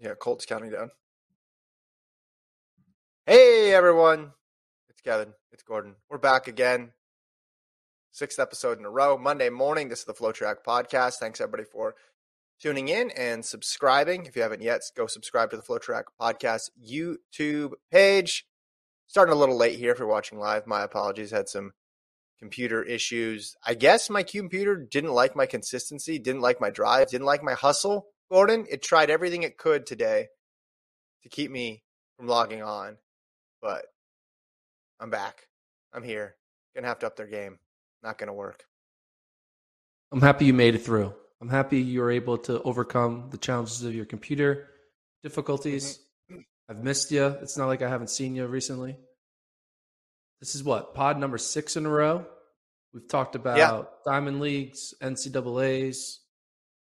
Yeah, Colt's counting down. Hey everyone, it's Kevin. It's Gordon. We're back again. Sixth episode in a row. Monday morning. This is the FloTrack Podcast. Thanks everybody for tuning in and subscribing. If you haven't yet, go subscribe to the FloTrack Podcast YouTube page. Starting a little late here if you're watching live. My apologies. Had some computer issues. I guess my computer didn't like my consistency, didn't like my drive, didn't like my hustle. Gordon, it tried everything it could today to keep me from logging on, but I'm back. I'm here. Gonna have to up their game. Not gonna work. I'm happy you made it through. I'm happy you were able to overcome the challenges of your computer difficulties. Mm-hmm. I've missed you. It's not like I haven't seen you recently. This is what pod number six in a row. We've talked about yeah. Diamond Leagues, NCAA's,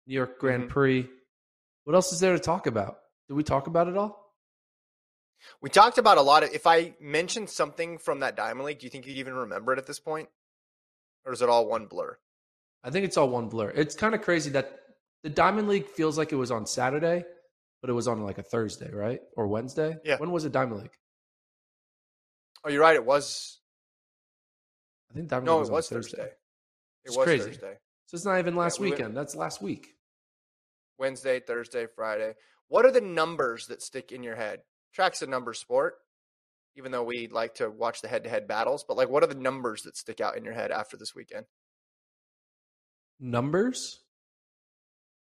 New York Grand mm-hmm. Prix. What else is there to talk about? Did we talk about it all? We talked about a lot of. If I mentioned something from that Diamond League, do you think you'd even remember it at this point, or is it all one blur? I think it's all one blur. It's kind of crazy that the Diamond League feels like it was on Saturday, but it was on like a Thursday, right, or Wednesday? Yeah. When was it Diamond League? Oh, you're right. It was. I think Diamond no, League was it was Thursday. Thursday. It it's was crazy. Thursday. So it's not even last Yeah, we went- weekend. That's last week. Wednesday, Thursday, Friday. What are the numbers that stick in your head? Track's a number sport, even though we like to watch the head-to-head battles. But like, what are the numbers that stick out in your head after this weekend? Numbers?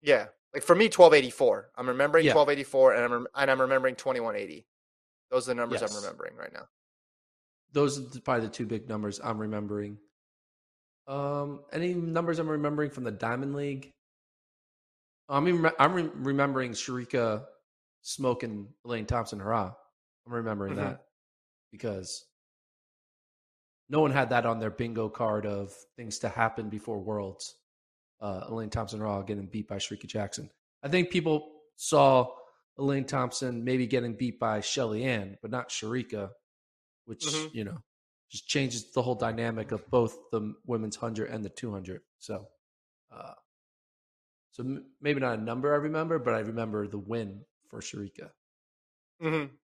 Yeah, like for me, twelve eighty-four. I'm remembering Yeah. twelve eighty-four, and I'm rem- and I'm remembering twenty-one eighty. Those are the numbers Yes. I'm remembering right now. Those are probably the two big numbers I'm remembering. Um, any numbers I'm remembering from the Diamond League? I mean, I'm re- remembering Shericka smoking Elaine Thompson-Herah. I'm remembering Mhm. that because no one had that on their bingo card of things to happen before Worlds. Uh, Elaine Thompson-Herah getting beat by Shericka Jackson. I think people saw Elaine Thompson maybe getting beat by Shelly Ann, but not Shericka, which Mhm. you know just changes the whole dynamic of both the women's hundred and the two hundred. So, uh, so m- maybe not a number I remember, but I remember the win for Shericka. Mm-hmm.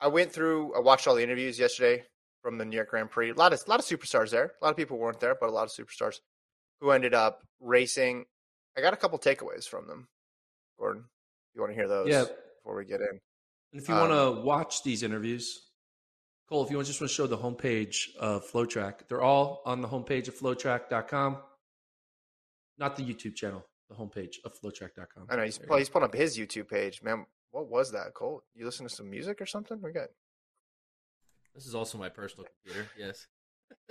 I went through. I watched all the interviews yesterday from the New York Grand Prix. A lot of a lot of superstars there. A lot of people weren't there, but a lot of superstars who ended up racing. I got a couple takeaways from them. Gordon, you want to hear those? Yeah. Before we get in, And if you Um, want to watch these interviews, Cole, if you just want to show the homepage of FloTrack, they're all on the homepage of flotrack.com. Not the YouTube channel, the homepage of flotrack.com. I know he's There well, he's putting up his YouTube page, man. What was that, Cole? You listen to some music or something? We got. This is also my personal computer. Yes.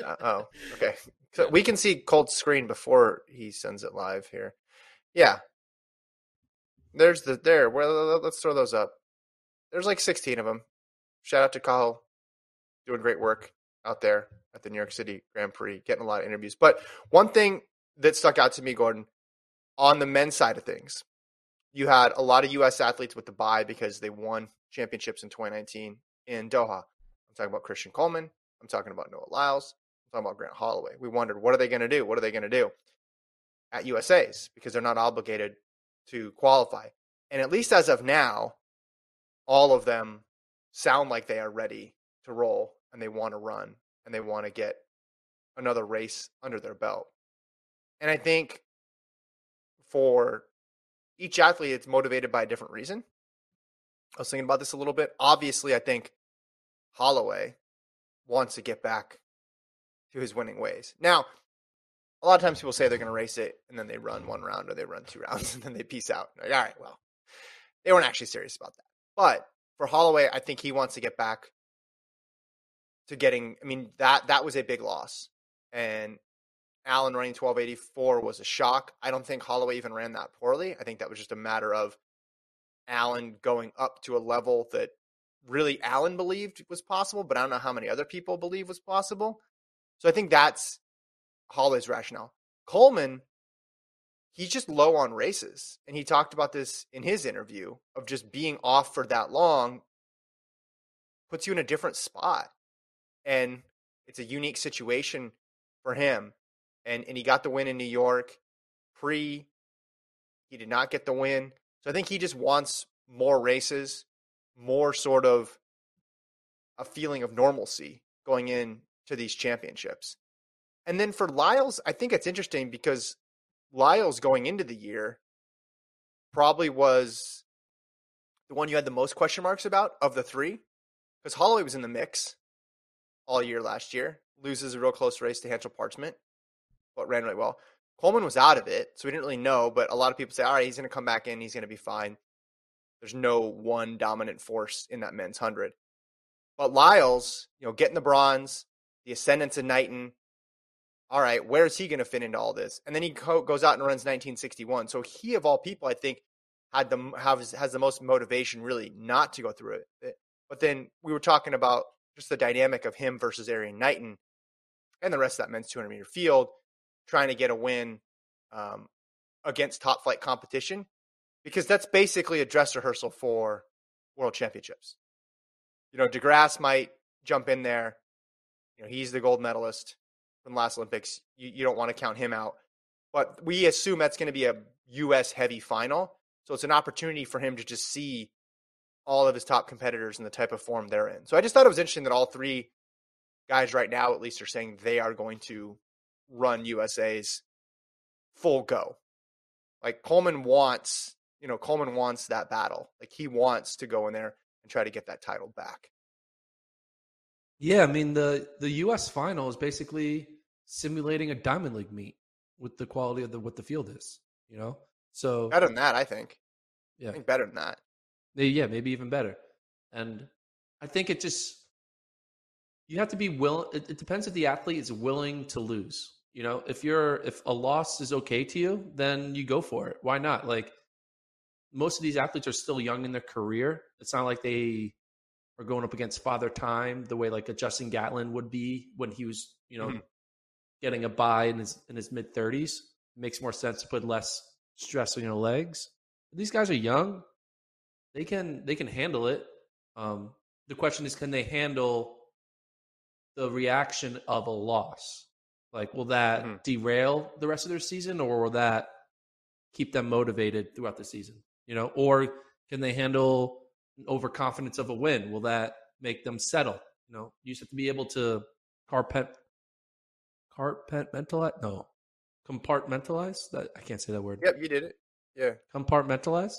Uh, oh, okay. So we can see Colt's screen before he sends it live here. Yeah. There's the there. Well, let's throw those up. There's like 16 of them. Shout out to Kyle doing great work out there at the New York City Grand Prix, getting a lot of interviews. But one thing that stuck out to me, Gordon, on the men's side of things, you had a lot of U.S. athletes with the bye because they won championships in 2019 in Doha. I'm talking about Christian Coleman. I'm talking about Noah Lyles. I'm talking about Grant Holloway. We wondered, what are they going to do? What are they going to do at USA's because they're not obligated to qualify. And at least as of now, all of them sound like they are ready to roll and they want to run and they want to get another race under their belt. And I think for each athlete, it's motivated by a different reason. I was thinking about this a little bit. Obviously, I think Holloway wants to get back to his winning ways. Now, a lot of times people say they're going to race it and then they run one round or they run two rounds and then they peace out. Like, all right, well, they weren't actually serious about that. But for Holloway, I think he wants to get back to getting. I mean that that was a big loss, and Allen running 1284 was a shock. I don't think Holloway even ran that poorly. I think that was just a matter of Allen going up to a level that really Allen believed was possible, but I don't know how many other people believe was possible. So I think that's Holloway's rationale. Coleman, he's just low on races. And he talked about this in his interview of just being off for that long puts you in a different spot. And it's a unique situation for him. And and he got the win in New York. Pre, he did not get the win. So I think he just wants more races, more sort of a feeling of normalcy going in to these championships. And then for Lyles, I think it's interesting because Lyles going into the year probably was the one you had the most question marks about of the three because Holloway was in the mix all year last year, loses a real close race to Hansle Parchment, ran really well. Coleman was out of it, so we didn't really know, but a lot of people say, all right, he's going to come back in, he's going to be fine. There's no one dominant force in that men's 100. But Lyles, you know, getting the bronze, the ascendance of Knighton, all right, where is he going to fit into all this? And then he co- goes out and runs 1961. So he, of all people, I think, had the has has the most motivation really not to go through it. But then we were talking about just the dynamic of him versus Erriyon Knighton and the rest of that men's 200 meter field, trying to get a win um, against top flight competition, because that's basically a dress rehearsal for world championships. You know, DeGrasse might jump in there. You know, he's the gold medalist from last Olympics. You, you don't want to count him out. But we assume that's going to be a U.S. heavy final. So it's an opportunity for him to just see all of his top competitors and the type of form they're in. So I just thought it was interesting that all three guys right now, at least, are saying they are going to run USA's full go. Like Coleman wants, you know, Coleman wants that battle. Like he wants to go in there and try to get that title back. Yeah, I mean the the U.S. final is basically simulating a diamond league meet with the quality of the what the field is. You know, so better than that, I think. Yeah, I think better than that. Yeah, maybe even better. And I think it just you have to be willing. It, it depends if the athlete is willing to lose. You know, if you're if a loss is okay to you, then you go for it. Why not? Like most of these athletes are still young in their career. It's not like they are going up against father time the way like a Justin Gatlin would be when he was, you know, mm-hmm. getting a buy in his in his mid thirties. Makes more sense to put less stress on your legs. These guys are young. They can they can handle it. Um, the question is, can they handle the reaction of a loss? Like, will that mm-hmm. derail the rest of their season, or will that keep them motivated throughout the season? You know, or can they handle overconfidence of a win? Will that make them settle? You know, you just have to be able to carpet compartmentalize. No, compartmentalize. That I can't say that word. Yep, you did it. Yeah, compartmentalize.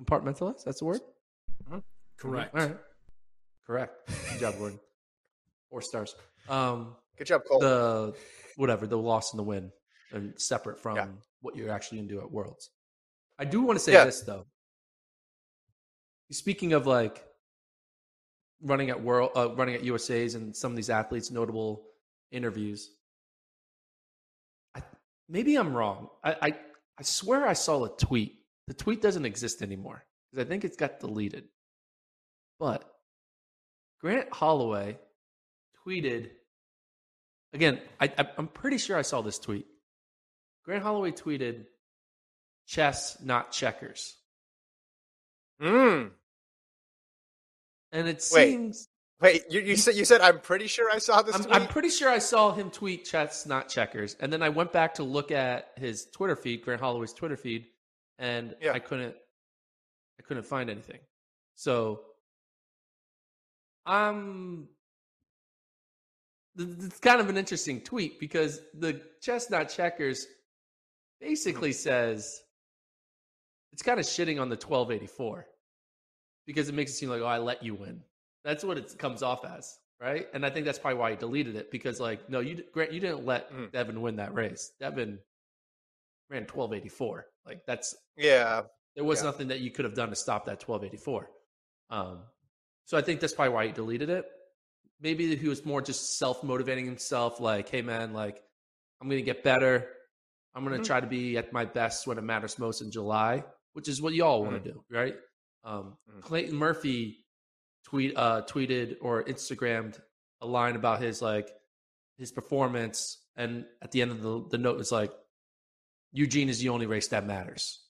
Compartmentalize. That's the word. Mm-hmm. Correct. All right. Correct. Good job, Gordon. Four stars. Um, Good job, Cole. The whatever the loss and the win, and separate from yeah. what you're actually going to do at Worlds. I do want to say yeah. this though. Speaking of like running at world, uh, running at USA's, and some of these athletes' notable interviews, I, maybe I'm wrong. I, I I swear I saw a tweet. The tweet doesn't exist anymore because I think it's got deleted. But Grant Holloway tweeted again. I, I'm pretty sure I saw this tweet. Grant Holloway tweeted, "Chess, not checkers." Mm. And it Wait. seems Wait, you, you said you said I'm pretty sure I saw this. I'm, tweet? I'm pretty sure I saw him tweet chess, not checkers. And then I went back to look at his Twitter feed, Grant Holloway's Twitter feed, and Yeah. I couldn't I couldn't find anything. So I'm it's kind of an interesting tweet because the Chestnut checkers basically says it's kind of shitting on the 1284 because it makes it seem like oh I let you win. That's what it comes off as, right? And I think that's probably why he deleted it because like no you Grant you didn't let Mm. Devon win that race. Devon ran 1284. Like that's yeah. there was Yeah. nothing that you could have done to stop that 1284. Um, so I think that's probably why he deleted it. Maybe he was more just self motivating himself, like, hey man, like I'm gonna get better. I'm gonna Mhm. try to be at my best when it matters most in July, which is what you all want Mm-hmm. to do, right? Um, Mhm. Clayton Murphy tweet uh, tweeted or Instagrammed a line about his like his performance, and at the end of the the note was like, Eugene is the only race that matters.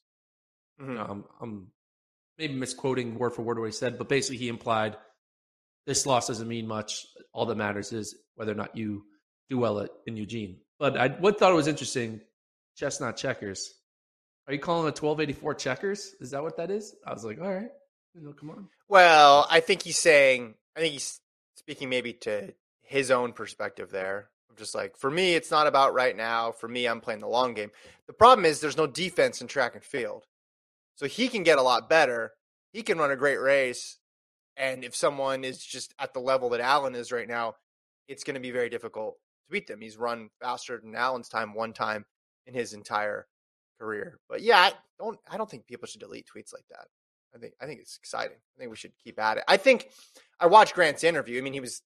Mhm. Um, I'm maybe misquoting word for word what he said, but basically he implied this loss doesn't mean much. All that matters is whether or not you do well at, in Eugene. But I what thought it was interesting, chestnut checkers. Are you calling it 1284 checkers? Is that what that is? I was like, all right, come on. Well, I think he's saying. I think he's speaking maybe to his own perspective there. Of just like for me, it's not about right now. For me, I'm playing the long game. The problem is there's no defense in track and field, so he can get a lot better. He can run a great race, and if someone is just at the level that Allen is right now, it's going to be very difficult to beat them. He's run faster than Allen's time one time in his entire career. But yeah, I don't. I don't think people should delete tweets like that. I think I think it's exciting. I think we should keep at it. I think I watched Grant's interview. I mean, he was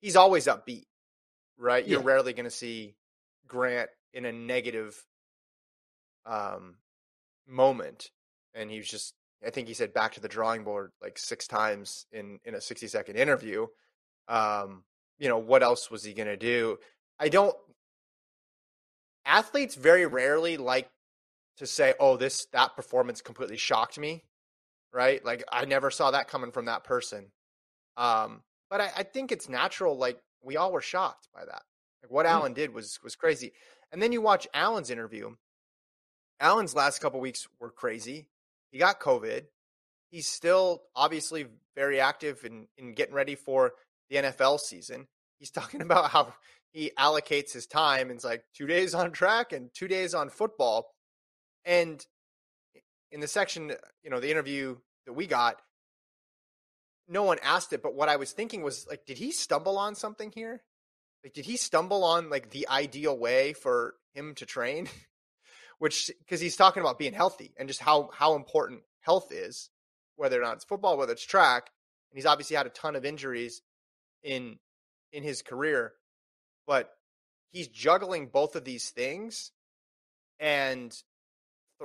he's always upbeat, right? You're rarely going to see Grant in a negative um moment and he was just I think he said back to the drawing board like six times in in a 60 second interview. Um you know, what else was he going to do? I don't athletes very rarely like to say, "Oh, this that performance completely shocked me," right? Like I never saw that coming from that person. Um, but I, I think it's natural. Like we all were shocked by that. Like what Yeah. Allen did was was crazy. And then you watch Allen's interview. Allen's last couple weeks were crazy. He got COVID. He's still obviously very active in in getting ready for the NFL season. He's talking about how he allocates his time. It's like two days on track and two days on football. And in the section, uh, you know, the interview that we got, no one asked it, but what I was thinking was like, did he stumble on something here? Like, did he stumble on like the ideal way for him to train? Which, because he's talking about being healthy and just how how important health is, whether or not it's football, whether it's track. And he's obviously had a ton of injuries in in his career, but he's juggling both of these things, and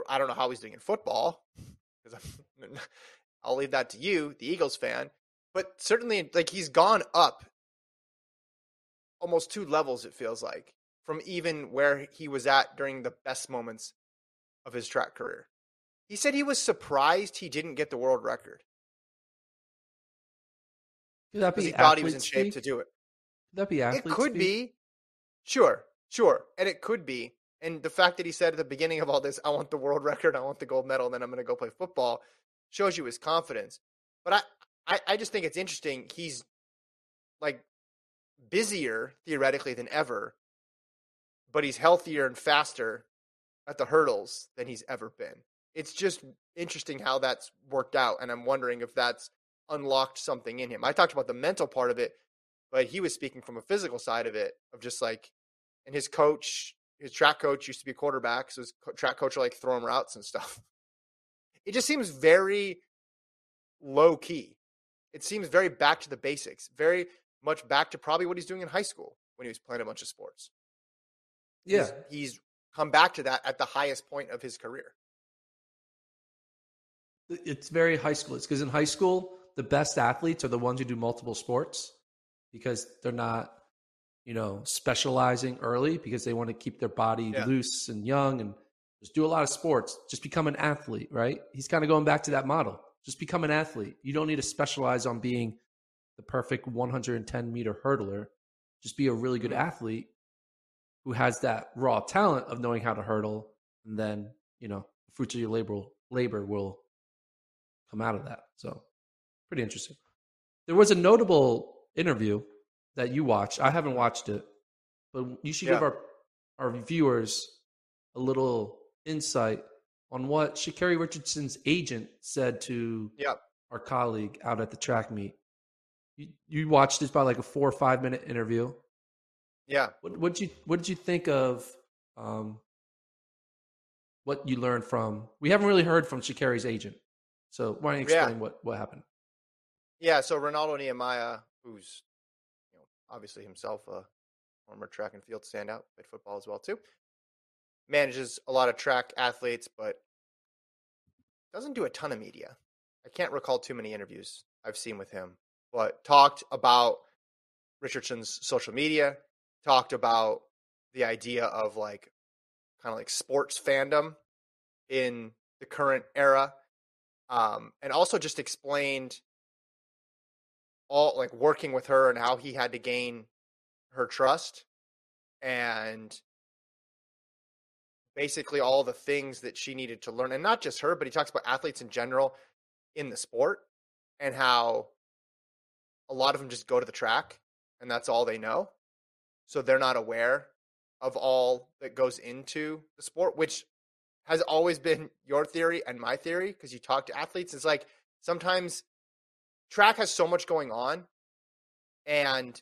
I don't know how he's doing in football because I'll leave that to you, the Eagles fan. But certainly, like he's gone up almost two levels. It feels like from even where he was at during the best moments of his track career. He said he was surprised he didn't get the world record Could that be he thought he was in shape speak? to do it. Could that be athlete it could speak? be, sure, sure, and it could be. And the fact that he said at the beginning of all this, "I want the world record, I want the gold medal, and then I'm going to go play football," shows you his confidence. But I, I, I just think it's interesting. He's like busier theoretically than ever, but he's healthier and faster at the hurdles than he's ever been. It's just interesting how that's worked out, and I'm wondering if that's unlocked something in him. I talked about the mental part of it, but he was speaking from a physical side of it, of just like, and his coach, his track coach used to be a quarterback, so his track coach would like throw him routes and stuff. It just seems very low key. It seems very back to the basics, very much back to probably what he's doing in high school when he was playing a bunch of sports. Yeah, He's, he's come back to that at the highest point of his career. it's very high school. It's because in high school, the best athletes are the ones who do multiple sports. because they're not, you know, specializing early because they want to keep their body Yeah. loose and young and just do a lot of sports. Just become an athlete, right? He's kind of going back to that model. Just become an athlete. You don't need to specialize on being the perfect 110 meter hurdler. Just be a really good Mhm. athlete who has that raw talent of knowing how to hurdle, and then you know the fruits of your labor labor will come out of that. So pretty interesting. There was a notable interview that you watched. I haven't watched it, but you should give our our viewers a little insight on what Sha'Carri Richardson's agent said to Yep. our colleague out at the track meet. You, you watched this by like a four or five minute interview. Yeah. What what did you what did you think of um, what you learned from? We haven't really heard from Sha'Carri's agent, so why don't you Yeah. explain what what happened? Yeah, so Renaldo Nehemiah, who's you know obviously himself a former track and field standout, played football as well too, manages a lot of track athletes, but doesn't do a ton of media. I can't recall too many interviews I've seen with him, but talked about Richardson's social media, talked about the idea of like kind of like sports fandom in the current era, um, and also just explained all like working with her and how he had to gain her trust and basically all the things that she needed to learn and not just her but he talks about athletes in general in the sport and how a lot of them just go to the track and that's all they know so they're not aware of all that goes into the sport which has always been your theory and my theory because you talk to athletes it's like sometimes track has so much going on and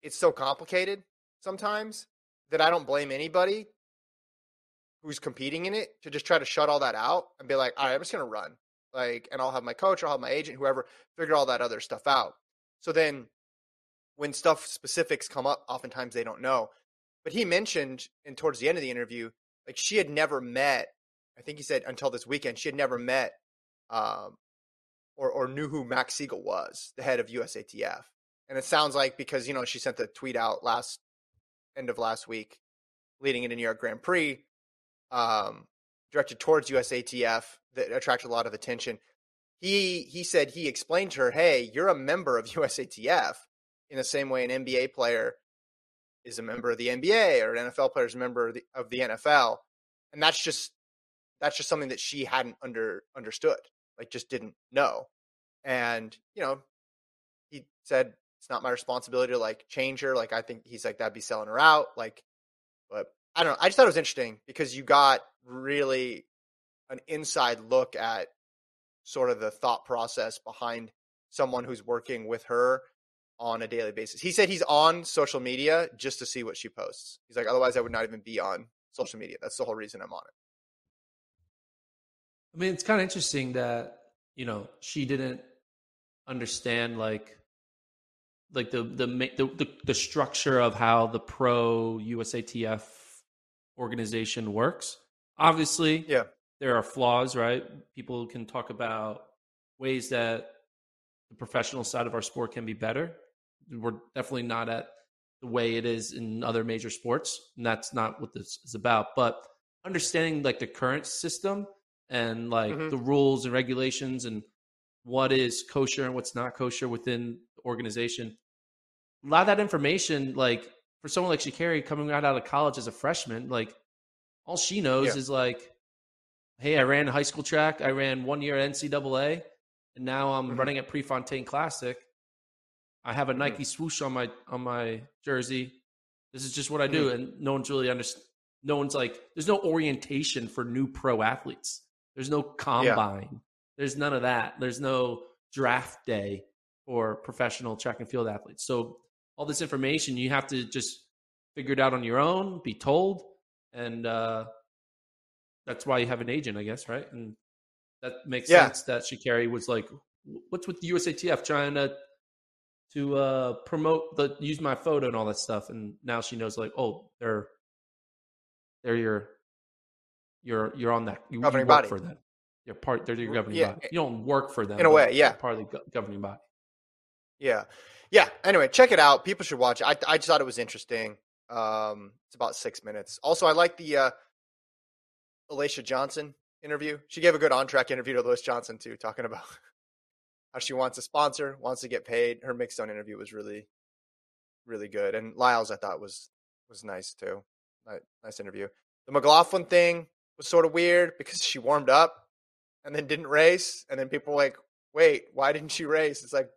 it's so complicated sometimes that I don't blame anybody who's competing in it to just try to shut all that out and be like, all right, I'm just gonna run. Like, and I'll have my coach, I'll have my agent, whoever, figure all that other stuff out. So then when stuff specifics come up, oftentimes they don't know. But he mentioned and towards the end of the interview, like she had never met, I think he said until this weekend, she had never met um or or knew who Max Siegel was, the head of USATF. And it sounds like because, you know, she sent the tweet out last end of last week, leading into New York Grand Prix, um, directed towards USATF that attracted a lot of attention. He he said he explained to her, "Hey, you're a member of USATF in the same way an NBA player is a member of the NBA or an NFL player is a member of the, of the NFL." And that's just that's just something that she hadn't under understood, like just didn't know. And you know, he said it's not my responsibility to like change her. Like I think he's like that'd be selling her out. Like, but I don't know. I just thought it was interesting because you got really an inside look at sort of the thought process behind someone who's working with her on a daily basis. He said he's on social media just to see what she posts. He's like, otherwise I would not even be on social media. That's the whole reason I'm on it. I mean, it's kind of interesting that you know she didn't understand like like the the the the, structure of how the pro USATF organization works. Obviously, Yeah. there are flaws, right? People can talk about ways that the professional side of our sport can be better. We're definitely not at the way it is in other major sports, and that's not what this is about. But understanding like the current system and like Mhm. the rules and regulations and what is kosher and what's not kosher within the organization. A lot of that information, like for someone like Sha'Carri coming right out of college as a freshman, like all she knows Yeah. is like, hey, I ran high school track, I ran one year at NCAA, and now I'm Mhm. running at Prefontaine Classic. I have a Mhm. Nike swoosh on my on my jersey. This is just what I do, Mm-hmm. and no one's really understand. No one's like, there's no orientation for new pro athletes. There's no combine. There's none of that. There's no draft day for professional track and field athletes. So all this information you have to just figure it out on your own, be told, and uh, that's why you have an agent, I guess, right? And that makes Yeah. sense that Sha'Carri was like, "What's with the USATF trying to to uh, promote the use my photo and all that stuff?" And now she knows, like, oh, they're they're your you're you're on that you, you Governing work body. for them. You're part. They're your governing Yeah, body. You don't work for them in a way, yeah. part of the governing body. Yeah. Yeah. Anyway, check it out. People should watch it. I, I just thought it was interesting. Um, it's about six minutes. Also, I like the uh, Alicia Johnson interview. She gave a good on track interview to Lewis Johnson, too, talking about how she wants a sponsor, wants to get paid. Her mixed zone interview was really, really good. And Lyles, I thought, was was nice, too. Nice, interview. The McLaughlin thing was sort of weird because she warmed up and then didn't race. And then people were like, wait, why didn't she race? It's like,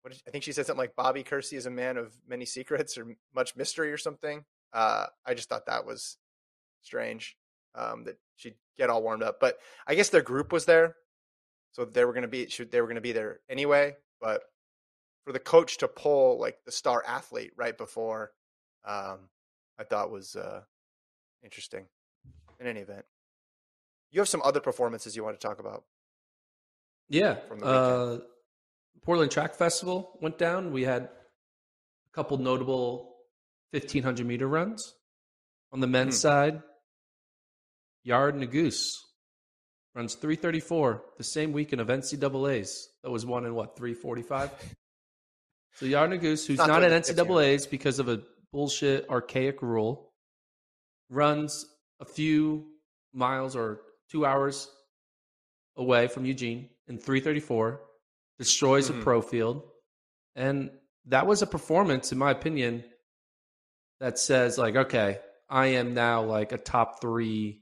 what I think she said something like Bobby Kersee is a man of many secrets or much mystery or something. Uh, I just thought that was strange um, that she'd get all warmed up. But I guess their group was there, so they were going to be they were going to be there anyway. But for the coach to pull like the star athlete right before, um, I thought was uh, interesting. In any event, you have some other performances you want to talk about. Yeah. From the Uh, Portland Track Festival went down. We had a couple notable 1500 meter runs. On the men's Hmm. side, Yared Nuguse runs 334 the same weekend of NCAAs. That was one in what, 345? so Yared Nuguse, who's Not not, at NCAAs because of a bullshit archaic rule, runs a few miles or two hours away from Eugene in 334, destroys Mhm. a pro field. And that was a performance, in my opinion, that says, like, okay, I am now like a top three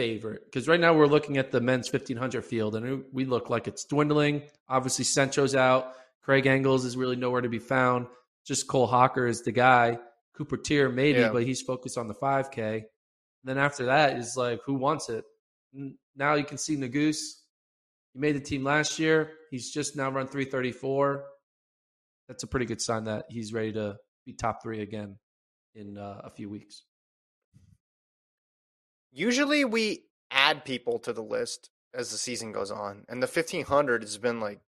favorite. Because right now we're looking at the men's 1500 field and we look like it's dwindling. Obviously, Centro's out. Craig Engels is really nowhere to be found. Just Cole Hocker is the guy. Cooper Teare, maybe, Yeah. but he's focused on the 5K. Then after that is like, who wants it? Now you can see Nuguse. He made the team last year. He's just now run 334. That's a pretty good sign that he's ready to be top three again in uh, a few weeks. Usually we add people to the list as the season goes on, and the 1500 has been like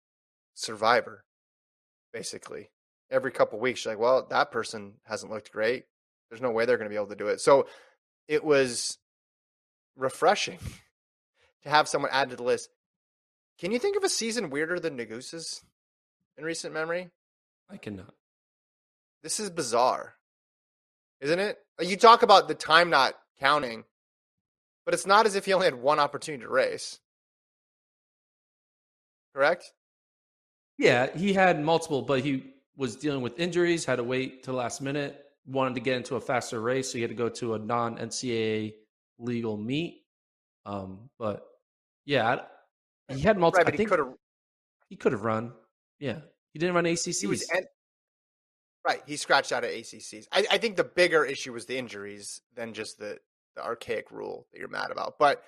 survivor, basically. Every couple weeks, you're like, well, that person hasn't looked great. There's no way they're going to be able to do it. So it was refreshing to have someone added to the list. Can you think of a season weirder than Nuguse's in recent memory? I cannot. This is bizarre, isn't it? You talk about the time not counting, but it's not as if he only had one opportunity to race. Correct? Yeah, he had multiple, but he was dealing with injuries, had to wait to the last minute, wanted to get into a faster race, so he had to go to a non NCAA legal meet. Um, but yeah, he had multiple. right, but I he think could have. he could have run. Yeah, he didn't run ACCs. He was en- right. He scratched out of ACCs. I, I think the bigger issue was the injuries than just the, the archaic rule that you're mad about. But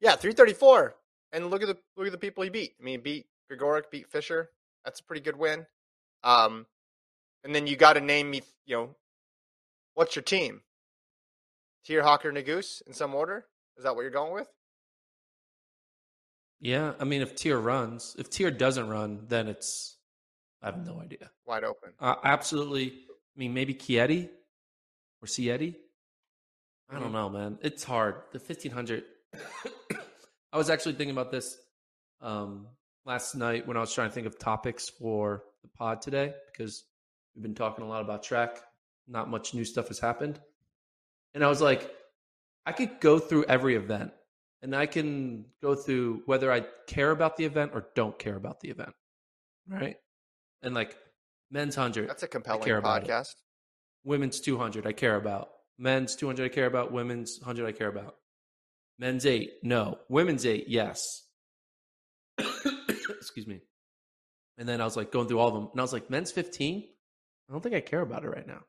yeah, 334. And look at the look at the people he beat. I mean, beat Gregorek, beat Fisher. That's a pretty good win. Um, and then you got to name me. You know, what's your team? Teare Hocker Nuguse in some order. Is that what you're going with? yeah, I mean, if Teare runs, if Teare doesn't run, then it's I have no idea. Wide open. Uh, absolutely. I mean, maybe Chieti or Cietti. I don't Mhm. know, man. It's hard. The 1500. I was actually thinking about this um, last night when I was trying to think of topics for the pod today because we've been talking a lot about track. Not much new stuff has happened. And I was like, I could go through every event and I can go through whether I care about the event or don't care about the event. Right. And like men's 100. That's a compelling about it. podcast. Women's 200, I care about. Men's 200, I care about. Women's 100, I care about. Men's 8, no. Women's 8, yes. Excuse me. And then I was like going through all of them. And I was like, men's 15? I don't think I care about it right now.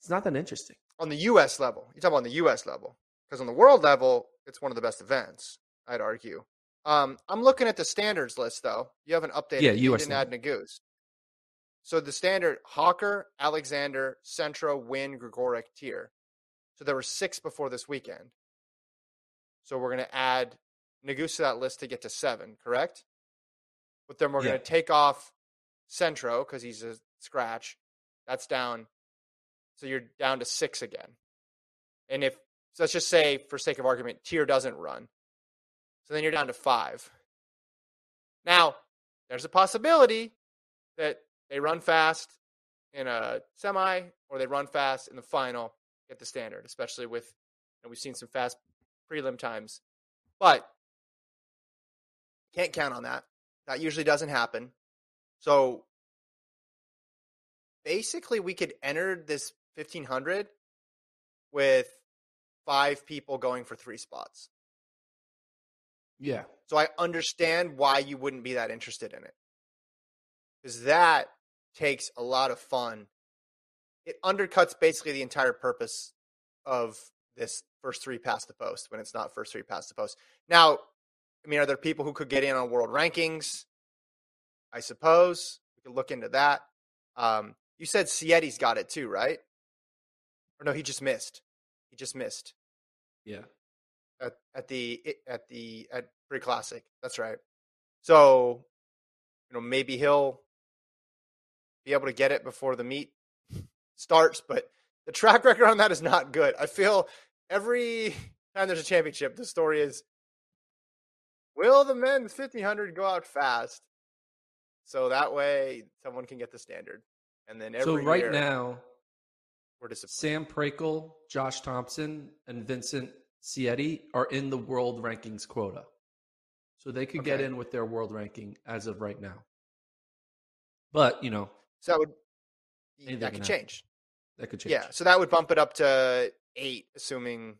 It's not that interesting. on the U.S. level. You talk about on the U.S. level because on the world level, it's one of the best events. I'd argue. Um, I'm looking at the standards list though. You haven't updated. Yeah. You US didn't add Nuguse. So the standard Hocker, Alexander, Centro, Wynne, Gregorek Teare. So there were six before this weekend. So we're going to add Nuguse to that list to get to seven, correct? But then we're Yeah. going to take off Centro because he's a scratch. That's down. So you're down to six again. And if so let's just say, for sake of argument, Teare doesn't run. So then you're down to five. Now, there's a possibility that they run fast in a semi or they run fast in the final, get the standard, especially with, and we've seen some fast prelim times. But can't count on that. That usually doesn't happen. So basically, we could enter this 1500 with five people going for three spots. Yeah. So I understand why you wouldn't be that interested in it. Because that takes a lot of fun. It undercuts basically the entire purpose of this first three past the post when it's not first three past the post. Now, I mean, are there people who could get in on world rankings? I suppose we could look into that. Um, you said Ciattei's got it too, right? Or no, he just missed. He just missed Yeah. at, at the at the at pre classic. That's right. So, you know, maybe he'll be able to get it before the meet starts, but the track record on that is not good. I feel every time there's a championship, the story is will the men's 1500 go out fast? So that way someone can get the standard. And then every So right year, now, we're disappointed. Sam Prakel, Josh Thompson, and Vincent Ciattei are in the world rankings quota. So they could get in with their world ranking as of right now. But, you know, So that would Anything that could happen. change. that could change. Yeah, so that would bump it up to eight, assuming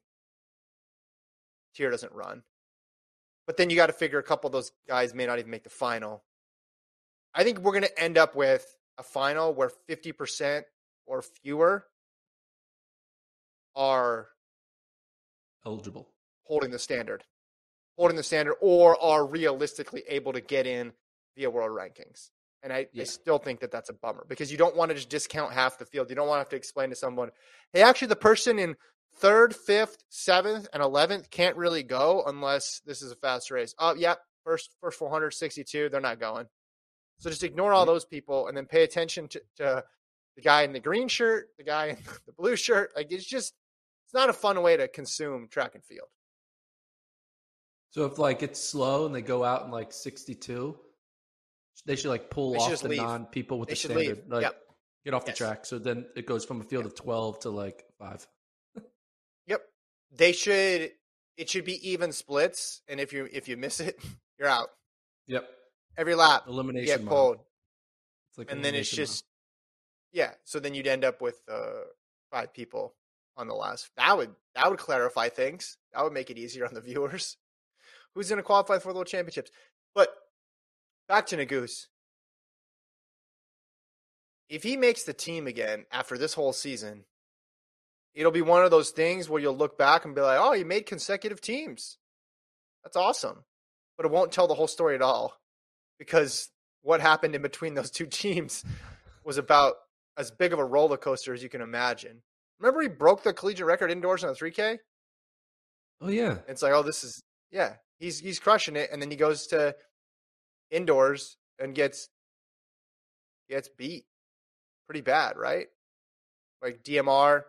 Teare doesn't run. But then you got to figure a couple of those guys may not even make the final. I think we're going to end up with a final where 50% or fewer are Eligible. holding the standard, holding the standard, or are realistically able to get in via world rankings. And I, I still think that that's a bummer because you don't want to just discount half the field. You don't want to have to explain to someone, hey, actually, the person in third, fifth, seventh, and eleventh can't really go unless this is a fast race. Oh, yeah, first first 462, they're not going. So just ignore all mm-hmm. those people and then pay attention to, to the guy in the green shirt, the guy in the blue shirt. Like it's just it's not a fun way to consume track and field. So if like it's slow and they go out in like 62, they should like pull They off the leave. non people with They the standard. leave. Like Yep. get off Yes. the track. So then it goes from a field of 12 to like 5. Yep. They should it should be even splits and if you if you miss it, you're out. Yep. Every lap you Elimination get pulled. It's like And then it's just yeah, so then you'd end up with uh five people on the last. That would that would clarify things. That would make it easier on the viewers. Who's going to qualify for the world championships? But back to Nuguse. If he makes the team again after this whole season, it'll be one of those things where you'll look back and be like, "Oh, he made consecutive teams. That's awesome." But it won't tell the whole story at all because what happened in between those two teams was about as big of a roller coaster as you can imagine. Remember he broke the collegiate record indoors on the 3K? Oh yeah. It's like, oh, this is yeah, he's he's crushing it, and then he goes to indoors and gets gets beat pretty bad, right? Like DMR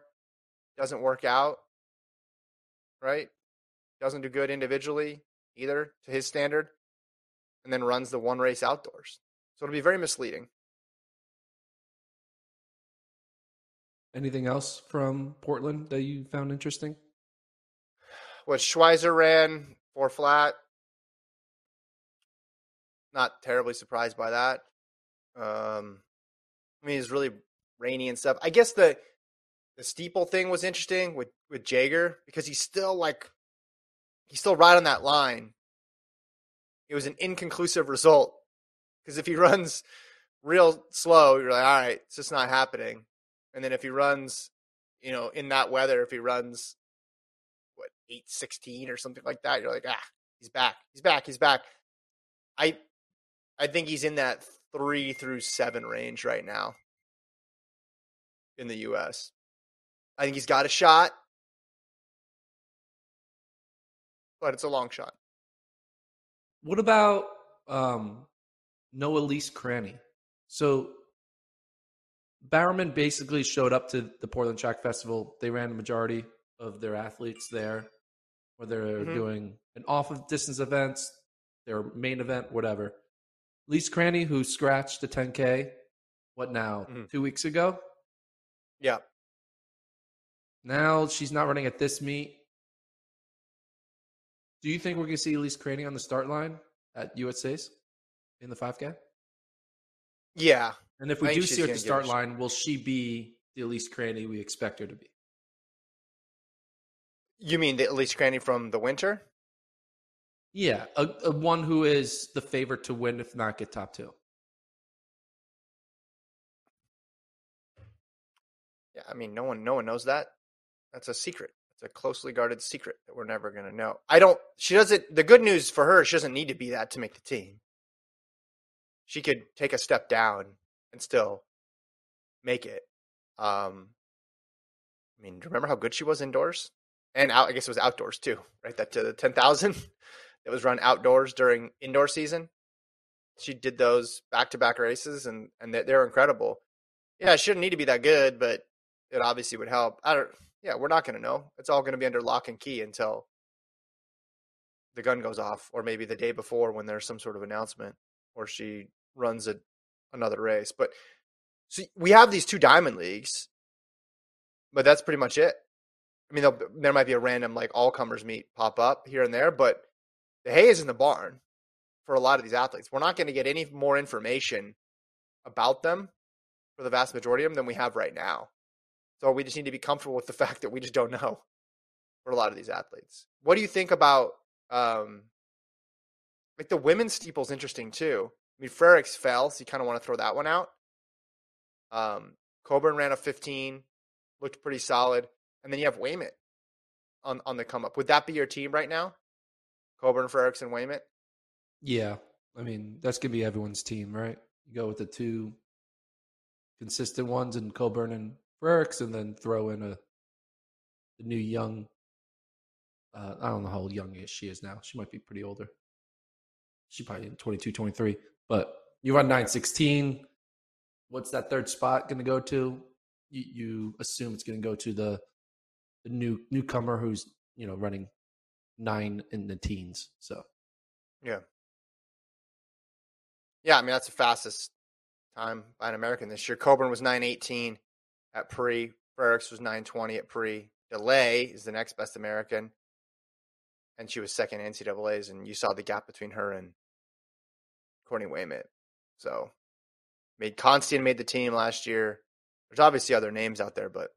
doesn't work out, right? Doesn't do good individually either to his standard, and then runs the one race outdoors. So it'll be very misleading. Anything else from Portland that you found interesting? What Schweizer ran four flat. Not terribly surprised by that. Um, I mean, it's really rainy and stuff. I guess the the steeple thing was interesting with with Jager because he's still like he's still right on that line. It was an inconclusive result because if he runs real slow, you're like, all right, it's just not happening. And then if he runs, you know, in that weather, if he runs what eight sixteen or something like that, you're like, ah, he's back, he's back, he's back. I I think he's in that three through seven range right now in the U.S. I think he's got a shot, but it's a long shot. What about um, Noah Lease Cranny? So Bowerman basically showed up to the Portland Track Festival. They ran the majority of their athletes there, whether they're Mhm. doing an off of distance events, their main event, whatever. Lise Cranny, who scratched the 10K, what now, Mhm. two weeks ago? Yeah. Now she's not running at this meet. Do you think we're going to see Elise Cranny on the start line at USA's in the 5K? Yeah. And if we think do see her at the start line, will she be the Elise Cranny we expect her to be? You mean the Elise Cranny from the winter? Yeah, a, a one who is the favorite to win, if not get top two. Yeah, I mean, no one, no one knows that. That's a secret. It's a closely guarded secret that we're never going to know. I don't. She doesn't. The good news for her, she doesn't need to be that to make the team. She could take a step down and still make it. Um, I mean, do you remember how good she was indoors and out? I guess it was outdoors too, right? That to the ten thousand that was run outdoors during indoor season. She did those back to back races, and and they- they're incredible. Yeah, it shouldn't need to be that good, but it obviously would help. I don't. Yeah, we're not going to know. It's all going to be under lock and key until the gun goes off, or maybe the day before when there's some sort of announcement, or she runs a another race. But see, we have these two diamond leagues, but that's pretty much it. I mean, there might be a random like all comers meet pop up here and there, but the hay is in the barn for a lot of these athletes. We're not going to get any more information about them for the vast majority of them than we have right now. So we just need to be comfortable with the fact that we just don't know for a lot of these athletes. What do you think about um like the women's steeple's interesting too. I mean Frerichs fell, so you kind of want to throw that one out. Um Coburn ran a 15, looked pretty solid, and then you have Wayment on on the come up. Would that be your team right now? Coburn, Frerichs, and Wayment? Yeah, I mean that's gonna be everyone's team, right? You go with the two consistent ones in Coburn and Frerichs, and then throw in a the new young. Uh, I don't know how young she is now. She might be pretty older. She probably 22, 23. But you run nine sixteen. What's that third spot going to go to? You, you assume it's going to go to the the new newcomer who's you know running nine in the teens. So Yeah. Yeah, I mean that's the fastest time by an American this year. Coburn was nine eighteen at pre. Frerichs was nine twenty at pre. Delay is the next best American, and she was second NCAA's. And you saw the gap between her and Courtney Wayment. So, made Constien made the team last year. There's obviously other names out there, but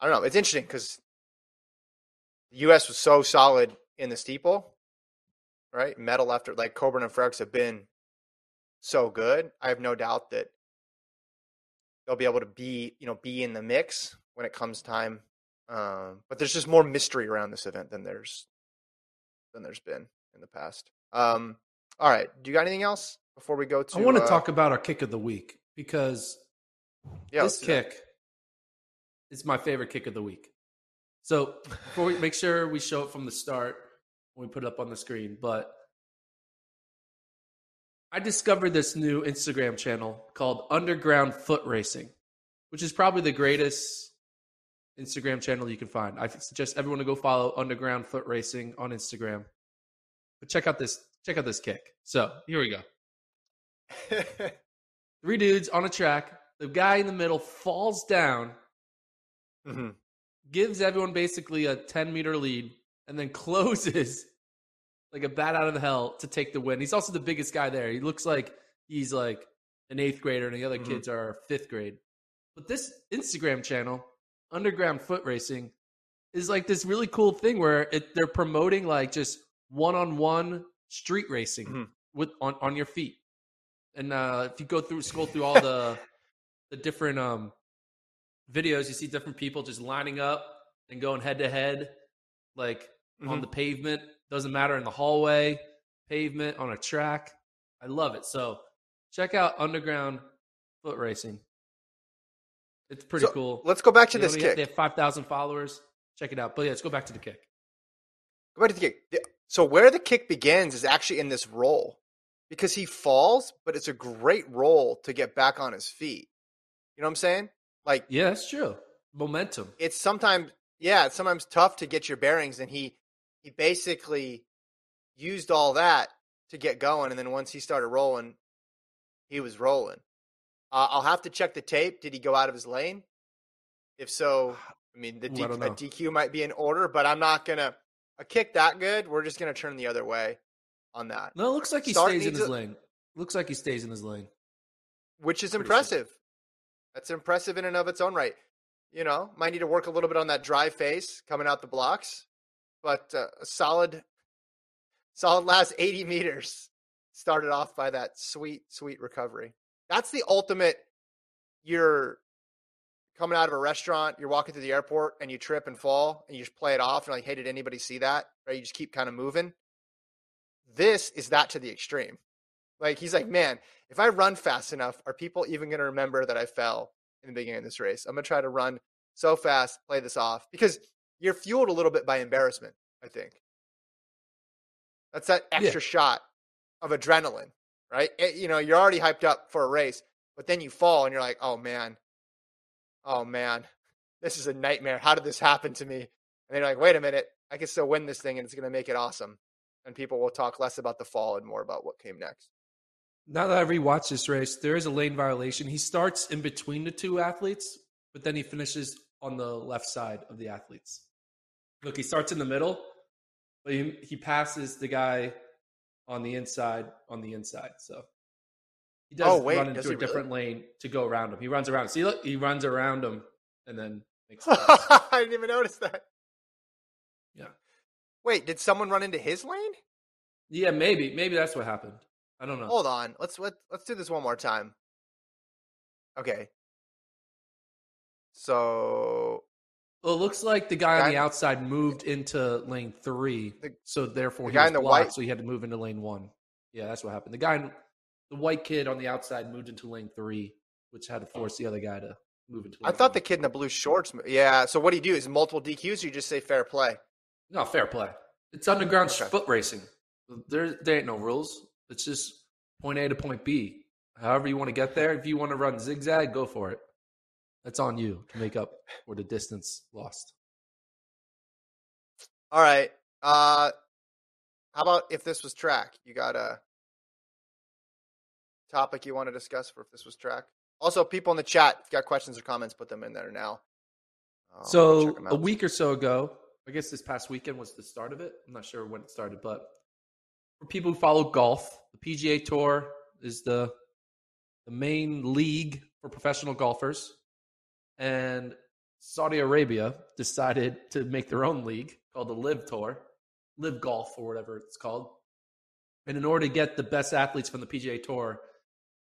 I don't know. It's interesting because the U.S. was so solid in the steeple, right? Medal after like Coburn and Frerichs have been so good. I have no doubt that they'll be able to be, you know, be in the mix when it comes time. Um, but there's just more mystery around this event than there's than there's been in the past. Um, all right, do you got anything else before we go to? I want to uh, talk about our kick of the week because Yeah, this kick is my favorite kick of the week. So before we make sure we show it from the start when we put it up on the screen, but I discovered this new Instagram channel called Underground Foot Racing, which is probably the greatest Instagram channel you can find. I suggest everyone to go follow Underground Foot Racing on Instagram. But check out this check out this kick. So here we go. Three dudes on a track. The guy in the middle falls down, Mhm. Gives everyone basically a 10 meter lead, and then closes like a bat out of the hell to take the win. He's also the biggest guy there. He looks like he's like an eighth grader, and the other Mhm. kids are fifth grade. But this Instagram channel, Underground Foot Racing, is like this really cool thing where it, they're promoting like just one on one street racing Mhm. with on, on your feet. And uh, if you go through scroll through all the the different um videos, you see different people just lining up and going head to head, like on Mhm. the pavement. Doesn't matter in the hallway, pavement, on a track. I love it. So check out Underground Foot Racing. It's pretty So, cool. Let's go back to They this kick. They have five thousand followers. Check it out. But yeah, let's go back to the kick. Go back to the kick. So where the kick begins is actually in this roll because he falls, but it's a great roll to get back on his feet. You know what I'm saying? Like Yeah, that's true. Momentum. it's sometimes yeah, it's sometimes tough to get your bearings and he he basically used all that to get going and then once he started rolling, he was rolling. Uh, I'll have to check the tape. Did he go out of his lane? If so, I mean, the Ooh, I D- a. DQ might be in order, but I'm not gonna a kick that good. We're just gonna turn the other way on that, No, it looks like he Sark stays in his a- lane. Looks like he stays in his lane. which is Pretty impressive. That's impressive in and of its own right. You know, might need to work a little bit on that dry face coming out the blocks, but uh, a solid, solid last 80 meters started off by that sweet, sweet recovery. That's the ultimate. You're coming out of a restaurant, you're walking through the airport, and you trip and fall, and you just play it off. And like, hey, did anybody see that? Right? You just keep kind of moving. This is that to the extreme. Like he's like, man, if I run fast enough, are people even going to remember that I fell in the beginning of this race? I'm going to try to run so fast, play this off because you're fueled a little bit by embarrassment. I think that's that Yeah. extra shot of adrenaline, right? It- you know, you're already hyped up for a race, but then you fall and you're like, oh man, oh man, this is a nightmare. How did this happen to me? And then you're like, wait a minute, I can still win this thing and it's going to make it awesome. And people will talk less about the fall and more about what came next. Now that I rewatched this race, there is a lane violation. He starts in between the two athletes, but then he finishes on the left side of the athletes. Look, he starts in the middle, but he, he passes the guy on the inside on the inside. So he does Oh, wait, run into a really? different lane to go around him. He runs around. See, look, he runs around him and then makes. I didn't even notice that. yeah, Wait, did someone run into his lane? yeah, maybe, maybe that's what happened. I don't know. Hold on. Let's let, let's do this one more time. Okay. So Well, it looks like the guy on Guy- the outside moved into lane three, The- so therefore the he guy in the blocked, white- so he had to move into lane one. Yeah, that's what happened. The guy, in- the white kid on the outside, moved into lane three, which had to force the other guy to move into. I thought the kid in the blue shorts. Yeah. So what do you do? Is it multiple DQs or you just say fair play? no fair play. It's underground Okay. foot racing. There, there ain't no rules. It's just point A to point B. However you want to get there. If you want to run zigzag, go for it. That's on you to make up for the distance lost. All right. Uh, how about if this was track? You got a topic you want to discuss for if this was track? Also, people in the chat, if you got questions or comments, put them in there now. I'll check So a week or so ago, I guess this past weekend was the start of it. I'm not sure when it started, but for people who follow golf, the PGA Tour is the the main league for professional golfers, and Saudi Arabia decided to make their own league called the Live Tour, Live Golf or whatever it's called. And in order to get the best athletes from the PGA Tour,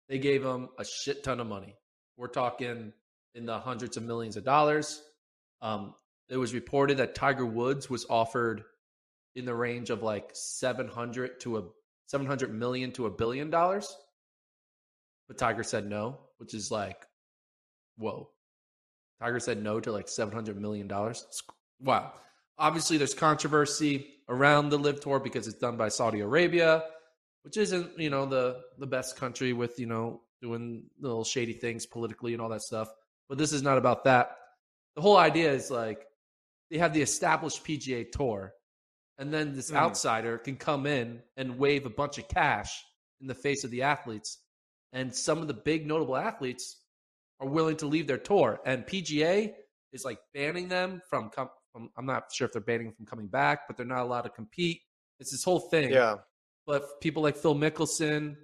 they gave them a shit ton of money. We're talking in the hundreds of millions of dollars. Um, it was reported that Tiger Woods was offered in the range of like 700 to a 700 million to a billion dollars. But Tiger said no, which is like, whoa. Tiger said no to like 700 million dollars. Wow. Obviously, there's controversy around the Live Tour because it's done by Saudi Arabia, which isn't, you know, the the best country with, you know, doing little shady things politically and all that stuff. But this is not about that. The whole idea is like they have the established PGA Tour, and then this Mhm. outsider can come in and wave a bunch of cash in the face of the athletes. And some of the big notable athletes are willing to leave their tour. And PGA is like banning them from, com- from I'm not sure if they're banning them from coming back, but they're not allowed to compete. It's this whole thing. Yeah. But people like Phil Mickelson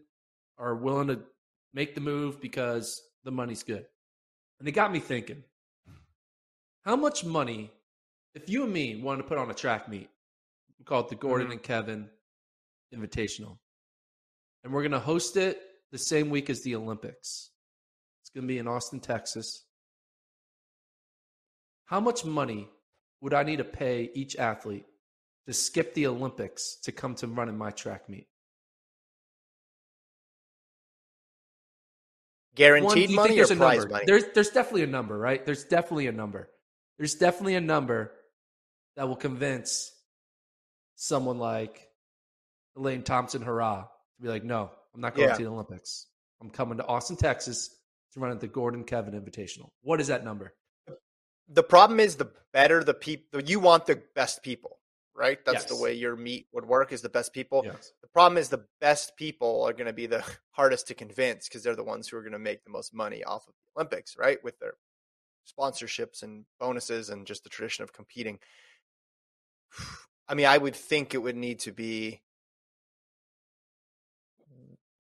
are willing to make the move because the money's good. And it got me thinking how much money, if you and me wanted to put on a track meet, we call it the Gordon Mhm. and Kevin Invitational, and we're going to host it the same week as the Olympics. It's going to be in Austin, Texas. How much money would I need to pay each athlete to skip the Olympics to come to run in my track meet? Guaranteed you money or prize number? money? There's there's definitely a number, right? There's definitely a number. There's definitely a number that will convince someone like Elaine Thompson Herah to be like, no, I'm not going Yeah. to the Olympics. I'm coming to Austin, Texas to run at the Gordon Kevin Invitational. What is that number? the problem is the better the people you want the best people right? That's the way your meet would work is the best people. Yes. The problem is the best people are going to be the hardest to convince because they're the ones who are going to make the most money off of the Olympics, right? With their sponsorships and bonuses and just the tradition of competing. I mean, I would think it would need to be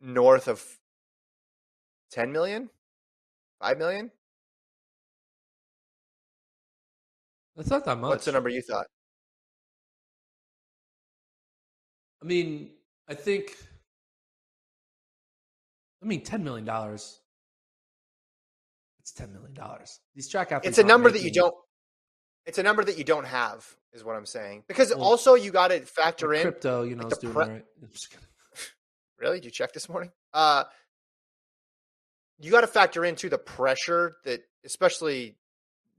north of 10 million, 5 million. That's not that much. What's the number you thought? I mean, I think. I mean, ten million dollars. It's ten million dollars. These track athletes. It's a number that you don't. It's a number that you don't have, is what I'm saying. Because Well, also you got to factor in crypto. You know, like doing pre- right. I'm just kidding. Really? Did you check this morning? Uh, you got to factor into the pressure that, especially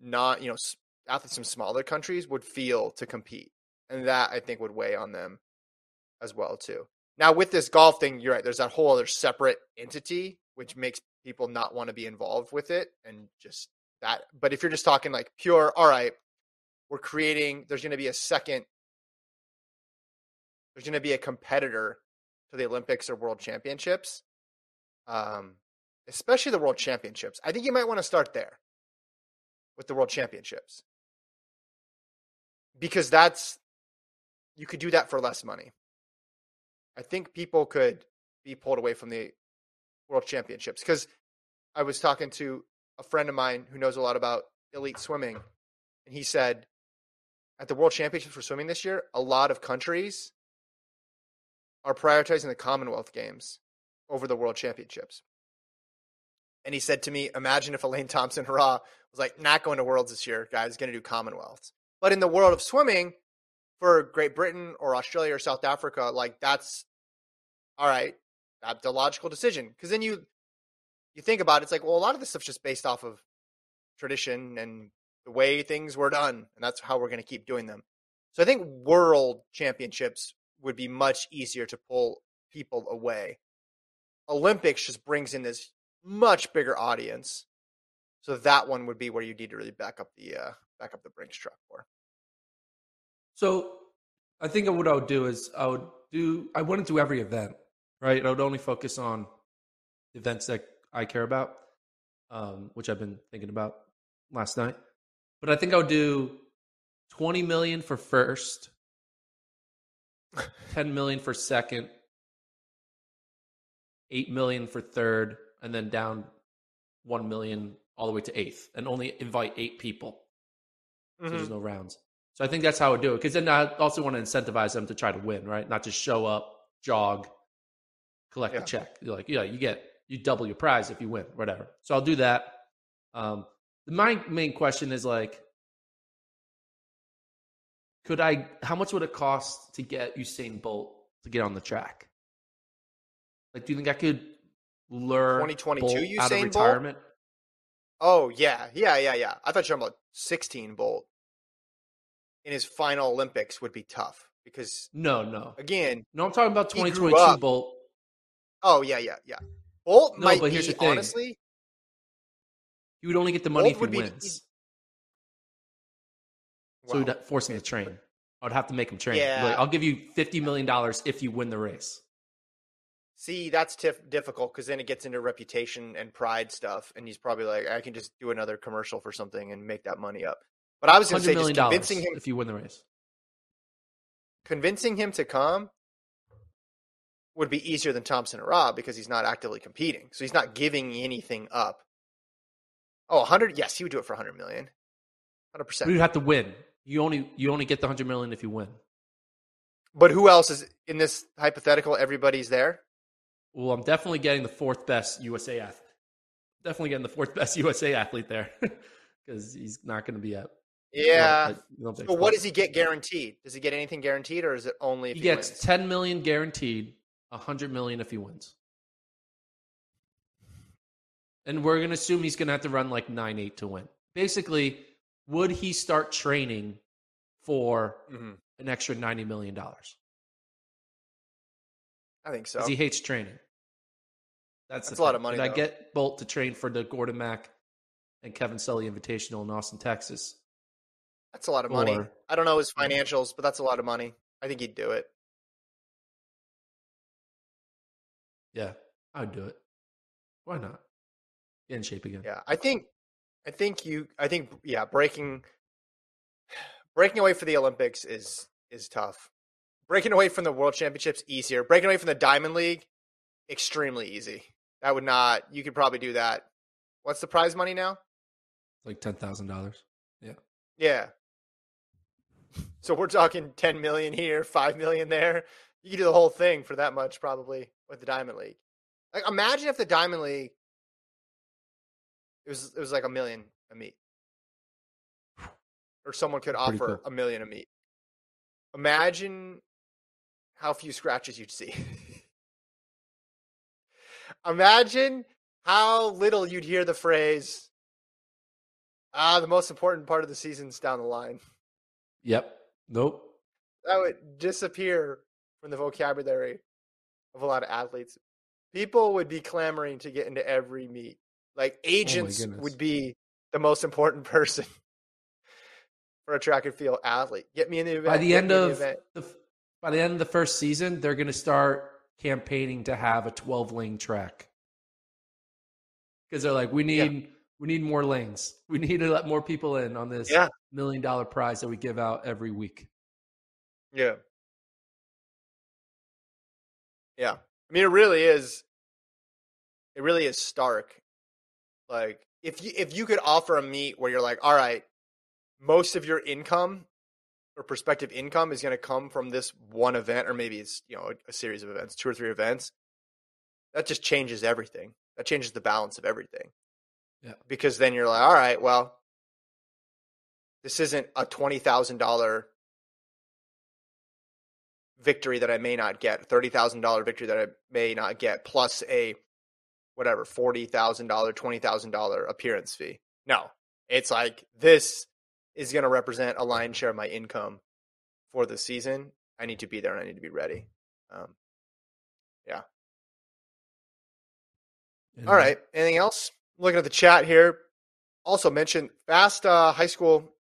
not you know athletes from smaller countries would feel to compete, and that I think would weigh on them as well too. Now with this golf thing, you're right. There's that whole other separate entity which makes people not want to be involved with it, and just that. But if you're just talking like pure, all right, we're creating. There's going to be a second. There's going to be a competitor to the Olympics or World Championships, um, especially the World Championships. I think you might want to start there with the World Championships because that's you could do that for less money. I think people could be pulled away from the World Championships because I was talking to a friend of mine who knows a lot about elite swimming, and he said at the World Championships for swimming this year, a lot of countries are prioritizing the Commonwealth Games over the World Championships. And he said to me, Imagine if Elaine Thompson Herah was like, not going to Worlds this year, guys, going to do Commonwealths. But in the world of swimming, for Great Britain or Australia or South Africa, like that's all right, that's a logical decision. Because then you you think about it, it's like, well, a lot of this stuff's just based off of tradition and the way things were done, and that's how we're going to keep doing them. So I think world championships would be much easier to pull people away. Olympics just brings in this much bigger audience. So that one would be where you need to really back up the uh, back up the Brinks truck for. So I think what I would do is I would do I wouldn't do every event, right? I would only focus on events that I care about, um, which I've been thinking about last night. But I think I'll do twenty million for first, ten million for second, eight million for third, and then down one million all the way to eighth, and only invite eight people so Mm-hmm. there's no rounds. So I think that's how I would do it. Because then I also want to incentivize them to try to win, right? Not just show up, jog, collect Yeah. the check. You're like, yeah, you get you double your prize if you win, whatever. So I'll do that. Um, my main question is like, could I? How much would it cost to get Usain Bolt to get on the track? Like, do you think I could lure 2022 Bolt out of Usain Bolt? retirement? Oh yeah, yeah, yeah, yeah. I thought you were talking about 16 Bolt in his final Olympics would be tough because No, no, again, no. I'm talking about 2022. Bolt. oh yeah, yeah, yeah. Bolt No, might but be here's the thing. honestly. You would only get the money Bolt if he be- wins. So Wow. we'd force him to train. I would have to make him train. Yeah. Like, I'll give you fifty million dollars if you win the race. See, that's tif- difficult because then it gets into reputation and pride stuff, and he's probably like, I can just do another commercial for something and make that money up. But I was going to say, just convincing him, if you win the race. convincing him to come would be easier than Thompson or Rob because he's not actively competing, so he's not giving anything up. Oh, 100? Yes, he would do it for 100 million. 100%. you'd have to win. You only you only get the hundred million if you win. But who else is in this hypothetical? Everybody's there. Well, I'm definitely getting the fourth best USA athlete. Definitely getting the fourth best USA athlete there because he's not going to be at. Yeah. well, at the So what does he get guaranteed? Does he get anything guaranteed, or is it only if He he, gets wins? ten million guaranteed, hundred million if he wins. And we're going to assume he's going to have to run like nine eight to win. Basically, would he start training for Mhm. an extra ninety million dollars? I think so. Because he hates training. That's, That's a lot of money, Did I get Bolt to train for the Gordon Mack and Kevin Sully Invitational in Austin, Texas? That's a lot of money. I don't know his financials, but that's a lot of money. I think he'd do it. Yeah, I'd do it. Why not? In shape again. Yeah, I think, I think you, I think, yeah, breaking, breaking away for the Olympics is is tough. Breaking away from the World Championships easier. Breaking away from the Diamond League, extremely easy. That would not. You could probably do that. What's the prize money now? Like ten thousand dollars. Yeah. Yeah. So we're talking ten million here, five million there. You could do the whole thing for that much, probably with the Diamond League. Like, imagine if the Diamond League it was it was like a million a meet, or someone could Pretty offer cool. a million a meet. Imagine how few scratches you'd see. Imagine how little you'd hear the phrase, "Ah, the most important part of the season's down the line." Yep. Nope. that would disappear from the vocabulary of a lot of athletes. People would be clamoring to get into every meet. Like oh agents goodness. would be the most important person for a track and field athlete. Get me in the event. By the end of event. the by the end of the first season, they're going to start campaigning to have a twelve lane track because they're like, we Yeah. need we need more lanes. We need to let more people in on this Yeah. million dollar prize that we give out every week. Yeah. Yeah. I mean it really is it really is stark. Like if you if you could offer a meet where you're like, all right, most of your income or prospective income is going to come from this one event or maybe it's, you know, a, a series of events, two or three events. That just changes everything. That changes the balance of everything. Yeah. Because then you're like, all right, well, this isn't a $20,000 victory that I may not get, thirty thousand dollar victory that I may not get, plus a whatever forty thousand dollar, twenty thousand dollar appearance fee. No, it's like this is going to represent a lion's share of my income for the season. I need to be there and I need to be ready. Um, And all right, anything else? Looking at the chat here. Also mentioned fast uh, high school,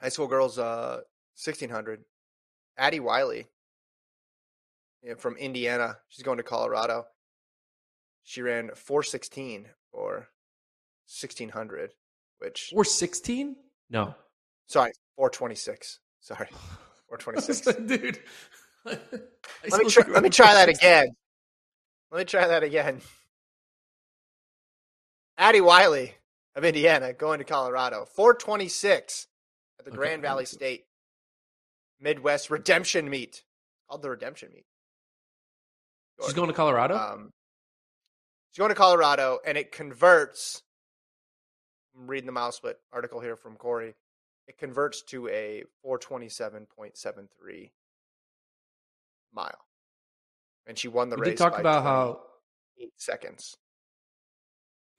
high school girls, uh, sixteen hundred. Addy Wiley yeah, from Indiana. She's going to Colorado. She ran 416 or 1600, which, 416? No. sorry, 426. Sorry, 426. Dude. let, me try, let me try that again. Let me try that again. Addy Wiley of Indiana going to Colorado. 426 at the Okay, Grand Valley. State Midwest Redemption Meet. Called the Redemption Meet. She's going to Colorado? Um, she's going to Colorado, and it converts. I'm reading the Mouse Split article here from Corey. It converts to a 427.73 mile, and she won the we race. did talk by about how eight seconds.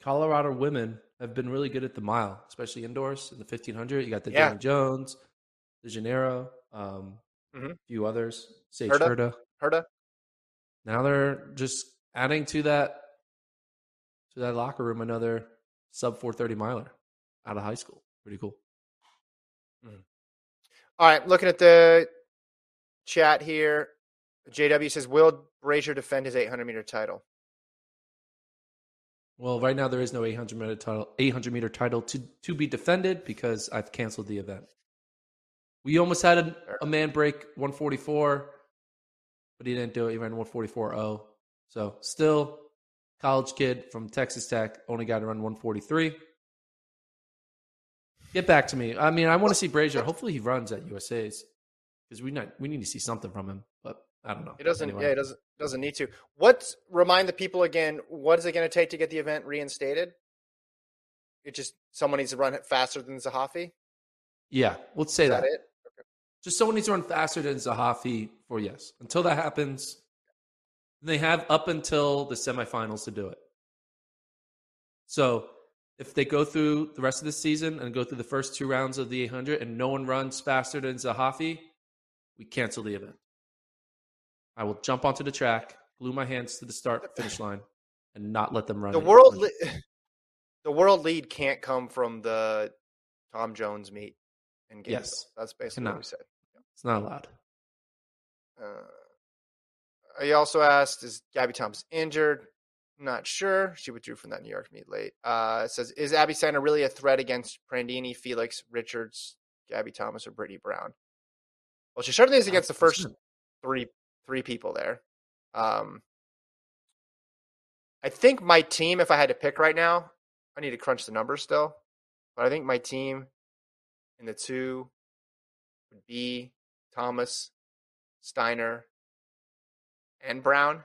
Colorado women have been really good at the mile, especially indoors in the 1500. You got the Yeah. Dani Jones, the Gennaro, um, Mhm. a few others, Sage Hurta. Hurta. Hurta, Now they're just adding to that to that locker room another sub 430 miler out of high school. Pretty cool. Mm-hmm. All right, looking at the chat here, JW says, "Will Brazier defend his 800 meter title?" Well, right now there is no 800 meter title, 800 meter title to to be defended because I've canceled the event. We almost had a, a man break 144, but he didn't do it. He ran 144.0. So still, college kid from Texas Tech only got to run 143. Get back to me. I mean, I want to see Brazier. Hopefully, he runs at USA's because we not we need to see something from him. But I don't know. It doesn't. Anyway. Yeah, it doesn't. Doesn't need to. What? Remind the people again. What is it going to take to get the event reinstated? It just someone needs to run it faster than Zahafi. Yeah, let's say Is that. that it? Just someone needs to run faster than Zahafi for yes. Until that happens, they have up until the semifinals to do it. So if they go through the rest of the season and go through the first two rounds of the 800 and no one runs faster than Zahafi, we cancel the event. I will jump onto the track, glue my hands to the start finish line, and not let them run. The world. Li- the world lead can't come from the Tom Jones meet Gainesville. Yes. That's basically Cannot. what we said. It's not allowed. Uh, he also asked, "Is Gabby Thomas injured?" Not sure. She withdrew from that New York meet late. Uh, it says, "Is Abby Steiner really a threat against Prandini, Felix, Richards, Gabby Thomas, or Brittany Brown?" Well, she certainly is against the first three three people there. Um, I think my team, if I had to pick right now, I need to crunch the numbers still, but I think my team in the two would be Thomas, Steiner, and Brown.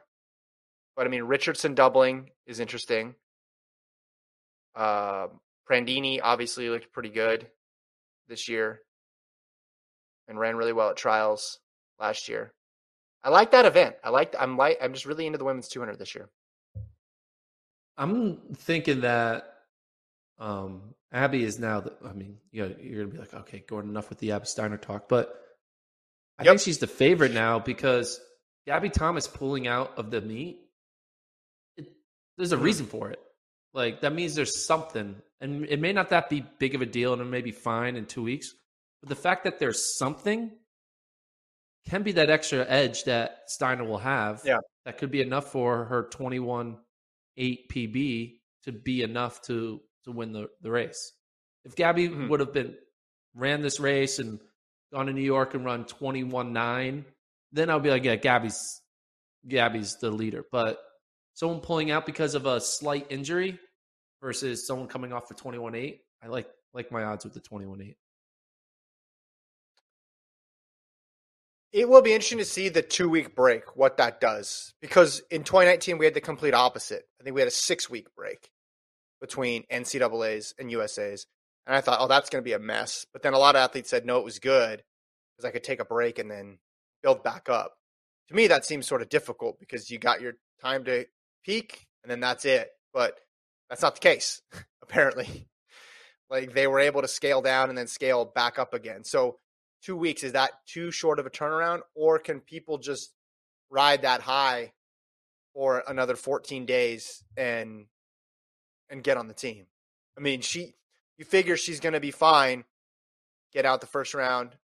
But I mean, Richardson doubling is interesting. Uh, Prandini obviously looked pretty good this year and ran really well at trials last year. I like that event. I like. I'm like. I'm just really into the women's 200 this year. I'm thinking that um, Abby is now. The, I mean, you know, you're gonna be like, okay, Gordon, enough with the Abby Steiner talk, but I Yep. think she's the favorite now because Gabby Thomas pulling out of the meet. It, there's a Mhm. reason for it. Like that means there's something, and it may not that be big of a deal, and it may be fine in two weeks. But the fact that there's something can be that extra edge that Steiner will have. Yeah. that could be enough for her 21 8 PB to be enough to to win the, the race. If Gabby Mhm. would have been ran this race and gone to New York and run 21 9, then I'll be like, yeah, Gabby's Gabby's the leader. But someone pulling out because of a slight injury versus someone coming off the 21 8, I like like my odds with the 21 8. It will be interesting to see the two week break, what that does. Because in 2019, we had the complete opposite. I think we had a six week break between NCAAs and USAs. And I thought, oh, that's going to be a mess. But then a lot of athletes said, no, it was good because I could take a break and then build back up. To me, that seems sort of difficult because you got your time to peak and then that's it. But that's not the case, apparently. Like they were able to scale down and then scale back up again. So two weeks is that too short of a turnaround or can people just ride that high for another 14 days and and get on the team i mean she you figure she's going to be fine get out the first round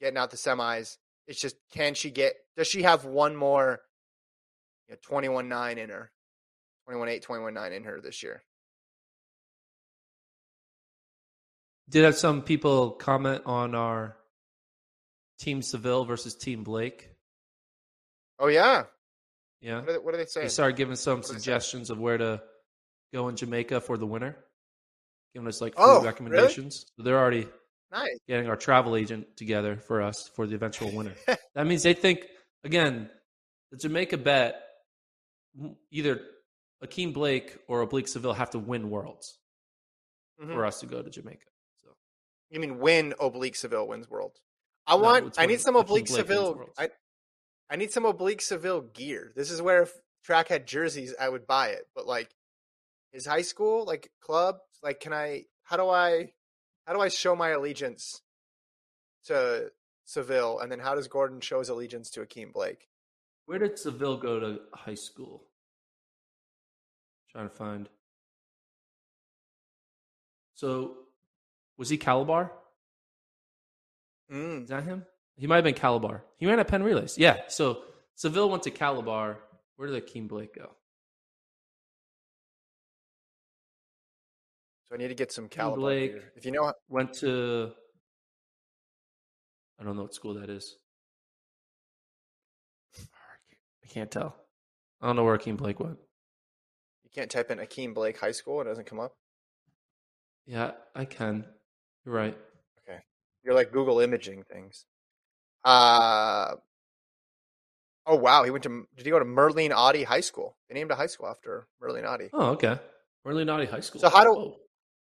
getting out the semis it's just can she get does she have one more you know, 21-9 in her 21-8 21-9 in her this year Did have some people comment on our Team Seville versus Team Blake? oh yeah Yeah. what are they, what are they saying They started giving some What did they say? suggestions of where to go in Jamaica for the winter, giving us like food Oh, really? recommendations. So they're already nice getting our travel agent together for us for the eventual winner. that means they think again, the Jamaica bet either Ackeem Blake or Oblique Seville have to win worlds Mhm. for us to go to Jamaica. So You mean win oblique Seville wins worlds. I No, want. I need some oblique Seville. I, I need some oblique Seville gear. This is where if track had jerseys, I would buy it. But like his high school, like club, like can I? How do I? How do I show my allegiance to Seville, and then how does Gordon show his allegiance to Ackeem Blake? where did Seville go to high school? trying to find. So was he Calabar? Mm. Is that him? He might have been Calabar. He ran at Penn Relays. Yeah. So Seville went to Calabar. Where did Ackeem Blake go? So I need to get some Calabar Blake. gear. If you know, Went to. I don't know what school that is. I can't tell. I don't know where Ackeem Blake went. you can't type in Ackeem Blake High School; it doesn't come up. Yeah, I can. You're right. Okay. You're like Google imaging things. Uh oh wow, he went to did he go to Merlene Ottey High School? They named a high school after Merlene Ottey. Oh, okay. Merlene Ottey High School. So how do- Whoa.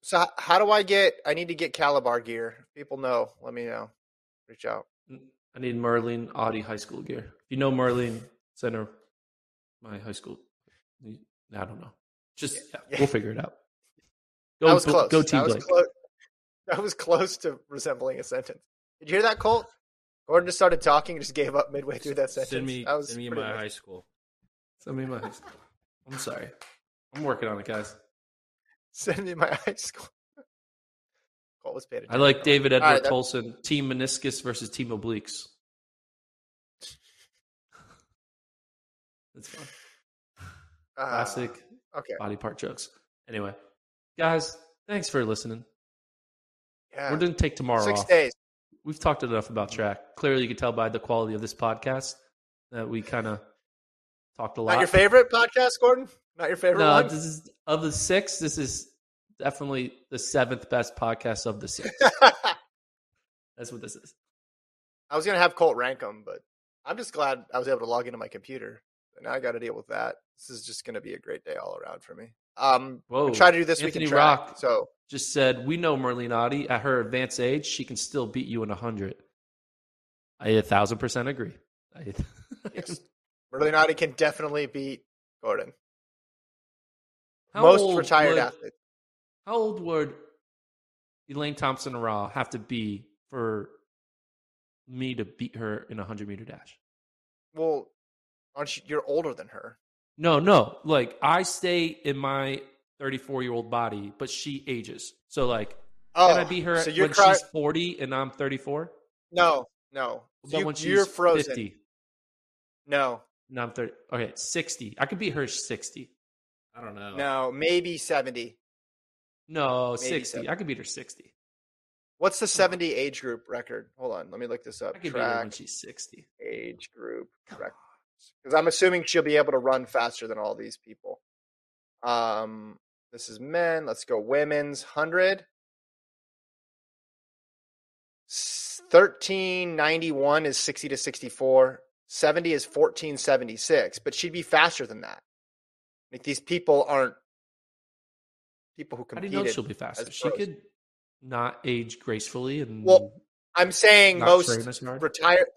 So how do I get I need to get Calabar gear. People know, let me know. Reach out. Mm, I need Merlene Ottey High School gear. If you know Merlin Center, my high school. I don't know. Just yeah, Yeah. we'll figure it out. Go, that was close. Go Team that was close. That was close to resembling a sentence. Did you hear that, Colt? Gordon just started talking and just gave up midway through that sentence. Send me, that was send me my amazing. high school. Send me my high school. I'm sorry. I'm working on it, guys. Send me my high school. Colt was paid I like David Edward right, Tolson, Team Meniscus versus Team Obliques. That's fun. uh, Classic Okay. body part jokes. Anyway, guys, thanks for listening. Yeah. We're going to take tomorrow Six off. days. We've talked enough about track. Clearly, you can tell by the quality of this podcast that we kind of talked a lot. Not your favorite podcast, Gordon? Not your favorite No, one? this is of the six. This is definitely the seventh best podcast of the six. That's what this is. I was gonna have Colt rank them, but I'm just glad I was able to log into my computer. And now I got to deal with that. This is just gonna be a great day all around for me. Um, Whoa, try to do this Anthony week in track. Rock. So Just said we know Merlene Ottey at her advanced age, she can still beat you in a hundred. I a thousand percent agree. I, yes, Merlene Ottey can definitely beat Gordon. How Most retired would- athletes. How old would Elaine Thompson Herah have to be for me to beat her in a hundred meter dash? Well, aren't you, you're older than her. No, no. Like I stay in my 34 year old body, but she ages. So like, Oh, can I oh, beat her so when cry- she's 40 and I'm 34? No, no. But You, when she's you're frozen. 50 No, and I'm 30. Okay, 60. I could beat her 60. I don't know. no, maybe seventy. No, Maybe 60. seven. I could beat her 60. What's the seventy age group record? Hold on, let me look this up. I could beat her when she's 60. age group records. Because I'm assuming she'll be able to run faster than all these people. Um, this is men. Let's go women's hundred. Thirteen ninety one is sixty to sixty four. Seventy is fourteen seventy six. But she'd be faster than that. Like these people aren't people who How do competed. you know she'll be faster? She could not age gracefully and Well, I'm saying most train as hard. retire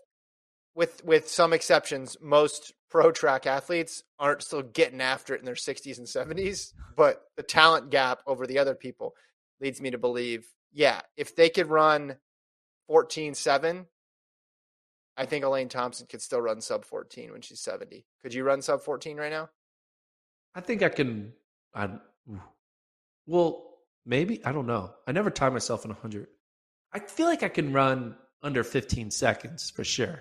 with with some exceptions most pro track athletes aren't still getting after it in their 60s and 70s but the talent gap over the other people leads me to believe yeah if they could run 14-7 i think elaine thompson could still run sub 14 when she's 70 could you run sub 14 right now I think I can. I well, maybe I don't know. I never tie myself in hundred. I feel like I can run under fifteen seconds for sure.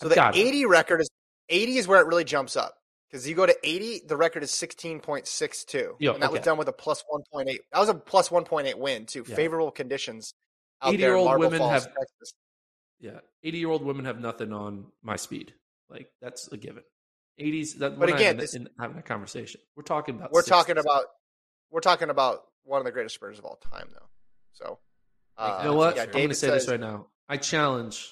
so I've the got it. 80 record is 80 is where it really jumps up because you go to 80 the record is 16.62 Yo, and that was done with a plus 1.8 that was a plus 1.8 win too Yeah. favorable conditions there in 80-year-old women Falls, have- Texas. Yeah, eighty-year-old women have nothing on my speed. Like that's a given. Eighties. That. But again, this- in, having a conversation. We're talking about. we're talking about we're talking about one of the greatest sprinters of all time though so uh, You know what? yeah, I'm going to say says, this right now. I challenge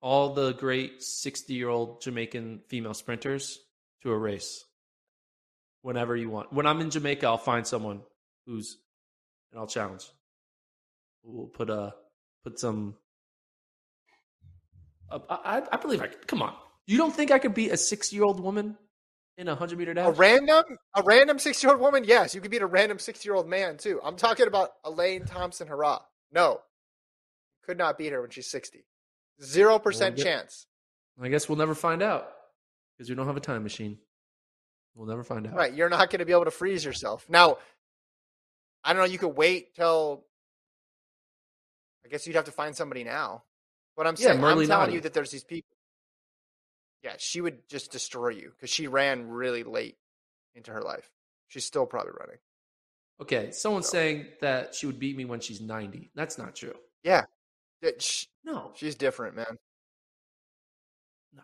all the great 60 year old Jamaican female sprinters to a race whenever you want. When I'm in Jamaica, I'll find someone who's, and I'll challenge. We'll put a, put some, uh, I, I believe I. Come on. You don't think I could beat a six year old woman in a 100 meter dash? a random a random six year old woman yes you could beat a random six year old man too i'm talking about elaine thompson herah no could not beat her when she's 60 zero percent chance I guess we'll never find out because we don't have a time machine. We'll never find out. Right. You're not going to be able to freeze yourself. Now, I don't know. You could wait till. I guess you'd have to find somebody now. But I'm Yeah, saying, I'm telling you that there's these people. Yeah, she would just destroy you because she ran really late into her life. She's still probably running. Okay, someone's So- saying that she would beat me when she's 90. That's not true. Yeah, No. she's different, man. No.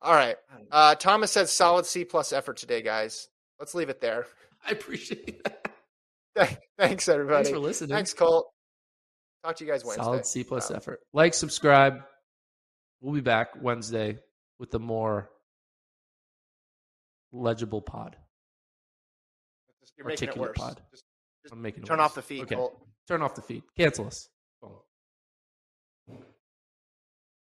All right. Uh, Thomas said solid C plus effort today, guys. Let's leave it there. I appreciate that. Thanks, everybody. Thanks for listening. Thanks, Colt. Talk to you guys Wednesday. Solid C plus effort. Like, subscribe. We'll be back Wednesday with the more legible pod. You're making it worse. pod. Just I'm making turn worse. off the feed, Okay. Colt. Turn off the feed. Cancel us.